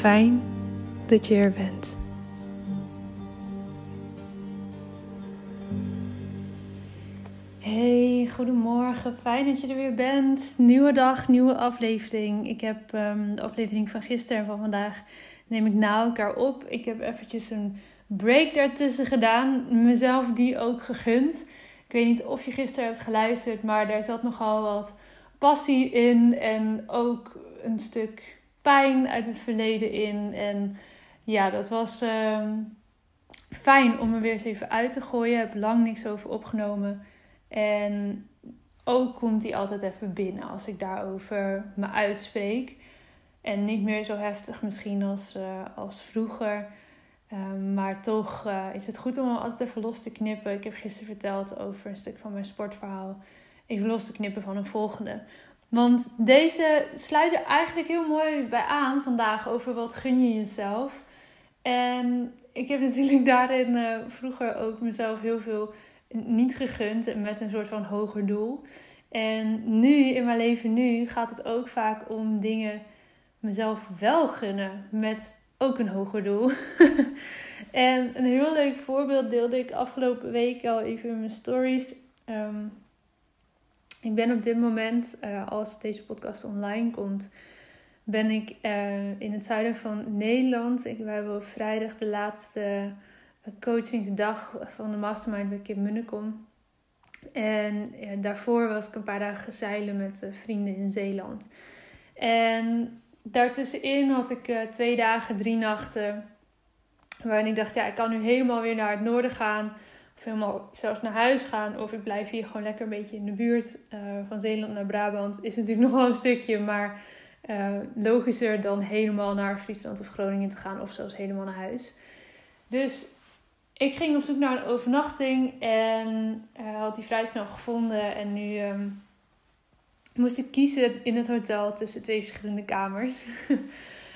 Fijn dat je er bent. Hey, goedemorgen. Fijn dat je er weer bent. Nieuwe dag, nieuwe aflevering. Ik heb um, de aflevering van gisteren en van vandaag neem ik na elkaar op. Ik heb eventjes een break daartussen gedaan. Mezelf die ook gegund. Ik weet niet of je gisteren hebt geluisterd, maar daar zat nogal wat passie in. En ook een stuk pijn uit het verleden in. En ja, dat was uh, fijn om er weer eens even uit te gooien. Heb lang niks over opgenomen. En ook komt die altijd even binnen als ik daarover me uitspreek. En niet meer zo heftig misschien als, uh, als vroeger. Um, maar toch uh, is het goed om hem altijd even los te knippen. Ik heb gisteren verteld over een stuk van mijn sportverhaal. Even los te knippen van een volgende. Want deze sluit er eigenlijk heel mooi bij aan vandaag over wat gun je jezelf. En ik heb natuurlijk daarin uh, vroeger ook mezelf heel veel niet gegund met een soort van hoger doel. En nu, in mijn leven nu, gaat het ook vaak om dingen mezelf wel gunnen met ook een hoger doel. en een heel leuk voorbeeld deelde ik afgelopen week al even in mijn stories. Um, ik ben op dit moment, uh, als deze podcast online komt, ben ik uh, in het zuiden van Nederland. Ik, we hebben vrijdag de laatste coachingsdag van de mastermind bij Kim Munnekom. En daarvoor was ik een paar dagen zeilen met vrienden in Zeeland. En daartussenin had ik twee dagen, drie nachten. Waarin ik dacht, ja, ik kan nu helemaal weer naar het noorden gaan. Of helemaal zelfs naar huis gaan. Of ik blijf hier gewoon lekker een beetje in de buurt. Uh, van Zeeland naar Brabant is natuurlijk nog wel een stukje. Maar uh, logischer dan helemaal naar Friesland of Groningen te gaan. Of zelfs helemaal naar huis. Dus ik ging op zoek naar een overnachting. En had die vrij snel gevonden. En nu... Um, moest ik kiezen in het hotel tussen twee verschillende kamers.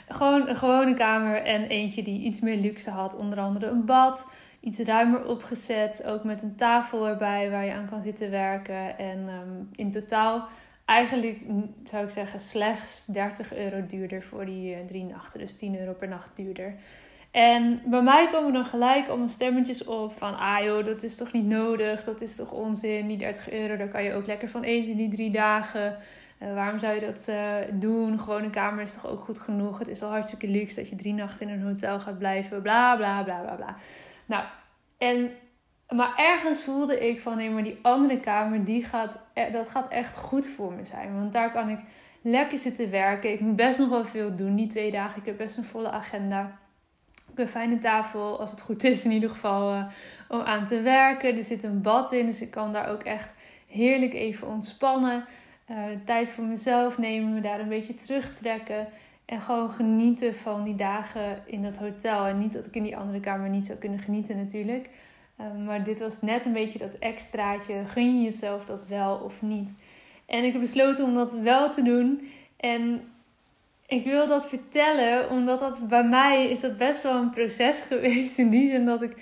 Gewoon een gewone kamer en eentje die iets meer luxe had. Onder andere een bad, iets ruimer opgezet. Ook met een tafel erbij waar je aan kan zitten werken. En um, in totaal eigenlijk zou ik zeggen slechts 30 euro duurder voor die uh, drie nachten. Dus 10 euro per nacht duurder. En bij mij komen dan gelijk allemaal stemmetjes op van, ah joh, dat is toch niet nodig, dat is toch onzin, die 30 euro, daar kan je ook lekker van eten die drie dagen. Uh, waarom zou je dat uh, doen? Gewoon een kamer is toch ook goed genoeg? Het is al hartstikke luxe dat je drie nachten in een hotel gaat blijven, bla bla bla bla bla. Nou, en, maar ergens voelde ik van, nee, maar die andere kamer, die gaat, e-, dat gaat echt goed voor me zijn. Want daar kan ik lekker zitten werken. Ik moet best nog wel veel doen, die twee dagen. Ik heb best een volle agenda een fijne tafel, als het goed is in ieder geval, uh, om aan te werken. Er zit een bad in, dus ik kan daar ook echt heerlijk even ontspannen. Uh, tijd voor mezelf nemen, me daar een beetje terugtrekken. En gewoon genieten van die dagen in dat hotel. En niet dat ik in die andere kamer niet zou kunnen genieten natuurlijk. Uh, maar dit was net een beetje dat extraatje. Gun je jezelf dat wel of niet? En ik heb besloten om dat wel te doen. En ik wil dat vertellen, omdat dat bij mij is dat best wel een proces geweest. In die zin dat ik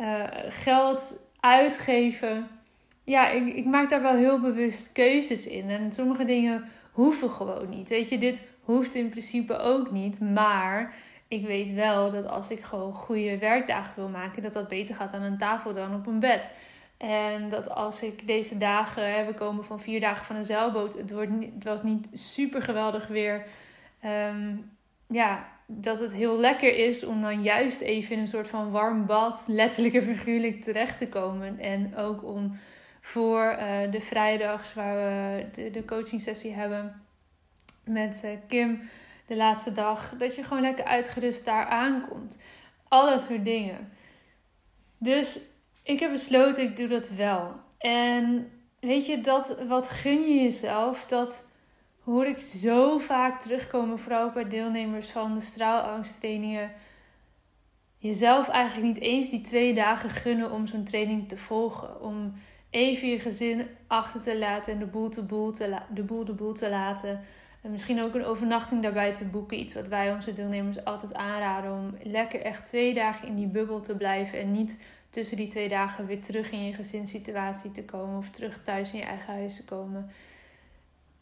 uh, geld uitgeven. Ja, ik, ik maak daar wel heel bewust keuzes in. En sommige dingen hoeven gewoon niet. Weet je, dit hoeft in principe ook niet. Maar ik weet wel dat als ik gewoon goede werkdagen wil maken, dat dat beter gaat aan een tafel dan op een bed. En dat als ik deze dagen, we komen van vier dagen van een zeilboot, het, wordt, het was niet super geweldig weer. Ehm, ja, dat het heel lekker is om dan juist even in een soort van warm bad, letterlijk en figuurlijk, terecht te komen. En ook om voor uh, de vrijdags waar we de, de coaching sessie hebben met Kim, de laatste dag, dat je gewoon lekker uitgerust daar aankomt. Al dat soort dingen. Dus ik heb besloten, ik doe dat wel. En weet je, dat wat gun je jezelf, dat hoor ik zo vaak terugkomen, vooral bij deelnemers van de straalangsttrainingen. Jezelf eigenlijk niet eens die twee dagen gunnen om zo'n training te volgen. Om even je gezin achter te laten en de boel de boel te, de boel de boel te laten. En misschien ook een overnachting daarbij te boeken. Iets wat wij onze deelnemers altijd aanraden. Om lekker echt twee dagen in die bubbel te blijven. En niet tussen die twee dagen weer terug in je gezinssituatie te komen. Of terug thuis in je eigen huis te komen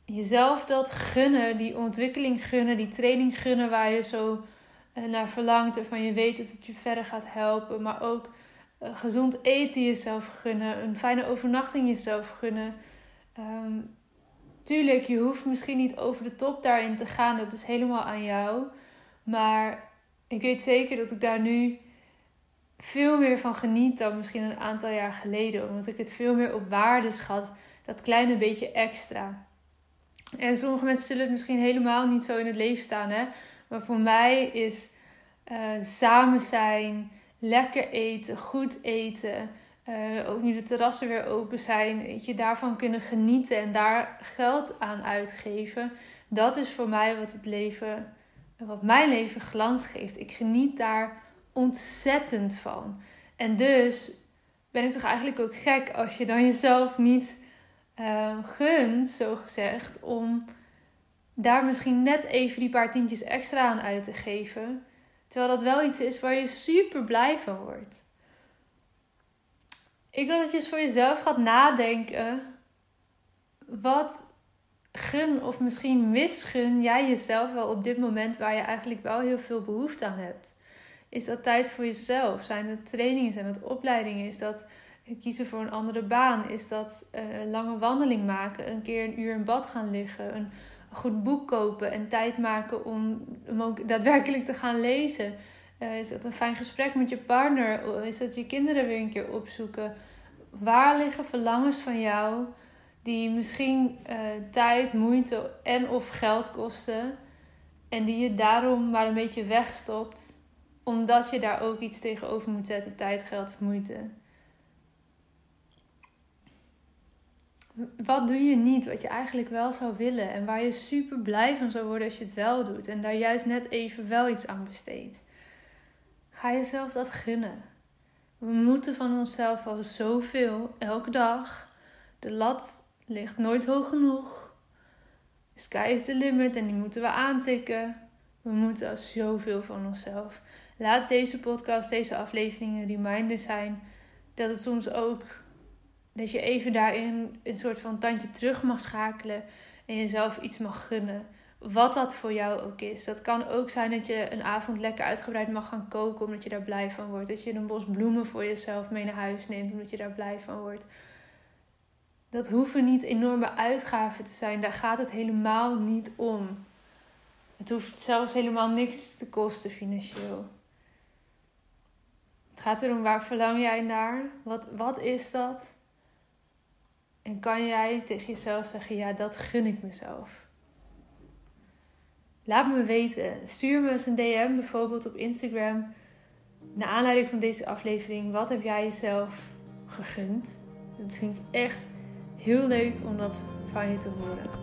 jezelf dat gunnen, die ontwikkeling gunnen, die training gunnen waar je zo eh, naar verlangt, waarvan je weet dat het je verder gaat helpen, maar ook uh, gezond eten jezelf gunnen, een fijne overnachting jezelf gunnen. Um, tuurlijk, je hoeft misschien niet over de top daarin te gaan, dat is helemaal aan jou. Maar ik weet zeker dat ik daar nu veel meer van geniet dan misschien een aantal jaar geleden, omdat ik het veel meer op waarde schat, dat kleine beetje extra. En sommige mensen zullen het misschien helemaal niet zo in het leven staan. Hè? Maar voor mij is uh, samen zijn, lekker eten, goed eten. Uh, ook nu de terrassen weer open zijn. Je, daarvan kunnen genieten en daar geld aan uitgeven. Dat is voor mij wat het leven, wat mijn leven glans geeft. Ik geniet daar ontzettend van. En dus ben ik toch eigenlijk ook gek als je dan jezelf niet uh, gunt, zo gezegd, om daar misschien net even die paar tientjes extra aan uit te geven. Terwijl dat wel iets is waar je super blij van wordt. Ik wil dat je eens voor jezelf gaat nadenken. Wat gun of misschien misgun jij jezelf wel op dit moment waar je eigenlijk wel heel veel behoefte aan hebt? Is dat tijd voor jezelf? Zijn het trainingen? Zijn het opleidingen? Is dat kiezen voor een andere baan? Is dat uh, een lange wandeling maken? Een keer een uur in bad gaan liggen? Een goed boek kopen en tijd maken om hem ook daadwerkelijk te gaan lezen? Uh, is dat een fijn gesprek met je partner? Is dat je kinderen weer een keer opzoeken? Waar liggen verlangens van jou die misschien uh, tijd, moeite en of geld kosten en die je daarom maar een beetje wegstopt omdat je daar ook iets tegenover moet zetten, tijd, geld of moeite? wat doe je niet wat je eigenlijk wel zou willen en waar je super blij van zou worden als je het wel doet en daar juist net even wel iets aan besteedt? Ga jezelf dat gunnen. We moeten van onszelf al zoveel elke dag. De lat ligt nooit hoog genoeg. Sky is the limit en die moeten we aantikken. We moeten al zoveel van onszelf. Laat deze podcast, deze afleveringen een reminder zijn dat het soms ook dat je even daarin een soort van tandje terug mag schakelen en jezelf iets mag gunnen. Wat dat voor jou ook is. Dat kan ook zijn dat je een avond lekker uitgebreid mag gaan koken omdat je daar blij van wordt. Dat je een bos bloemen voor jezelf mee naar huis neemt omdat je daar blij van wordt. Dat hoeven niet enorme uitgaven te zijn. Daar gaat het helemaal niet om. Het hoeft zelfs helemaal niks te kosten financieel. Het gaat erom waar verlang jij naar? Wat, wat is dat? En kan jij tegen jezelf zeggen: ja, dat gun ik mezelf. Laat me weten. Stuur me eens een DM bijvoorbeeld op Instagram. Naar aanleiding van deze aflevering. Wat heb jij jezelf gegund? Dat vind ik echt heel leuk om dat van je te horen.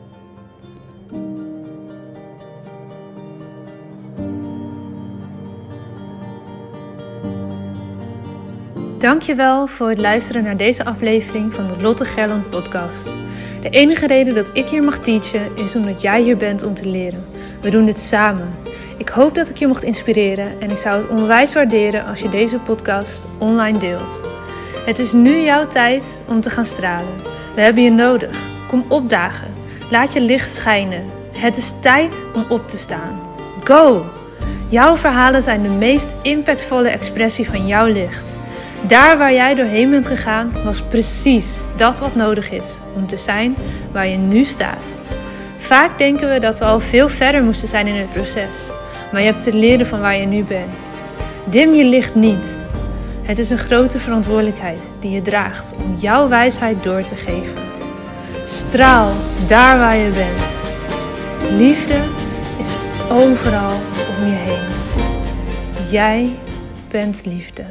Dankjewel voor het luisteren naar deze aflevering van de Lotte Gerland podcast. De enige reden dat ik hier mag teachen is omdat jij hier bent om te leren. We doen dit samen. Ik hoop dat ik je mocht inspireren en ik zou het onwijs waarderen als je deze podcast online deelt. Het is nu jouw tijd om te gaan stralen. We hebben je nodig. Kom opdagen. Laat je licht schijnen. Het is tijd om op te staan. Go! Jouw verhalen zijn de meest impactvolle expressie van jouw licht. Daar waar jij doorheen bent gegaan, was precies dat wat nodig is om te zijn waar je nu staat. Vaak denken we dat we al veel verder moesten zijn in het proces, maar je hebt te leren van waar je nu bent. Dim je licht niet. Het is een grote verantwoordelijkheid die je draagt om jouw wijsheid door te geven. Straal daar waar je bent. Liefde is overal om je heen. Jij bent liefde.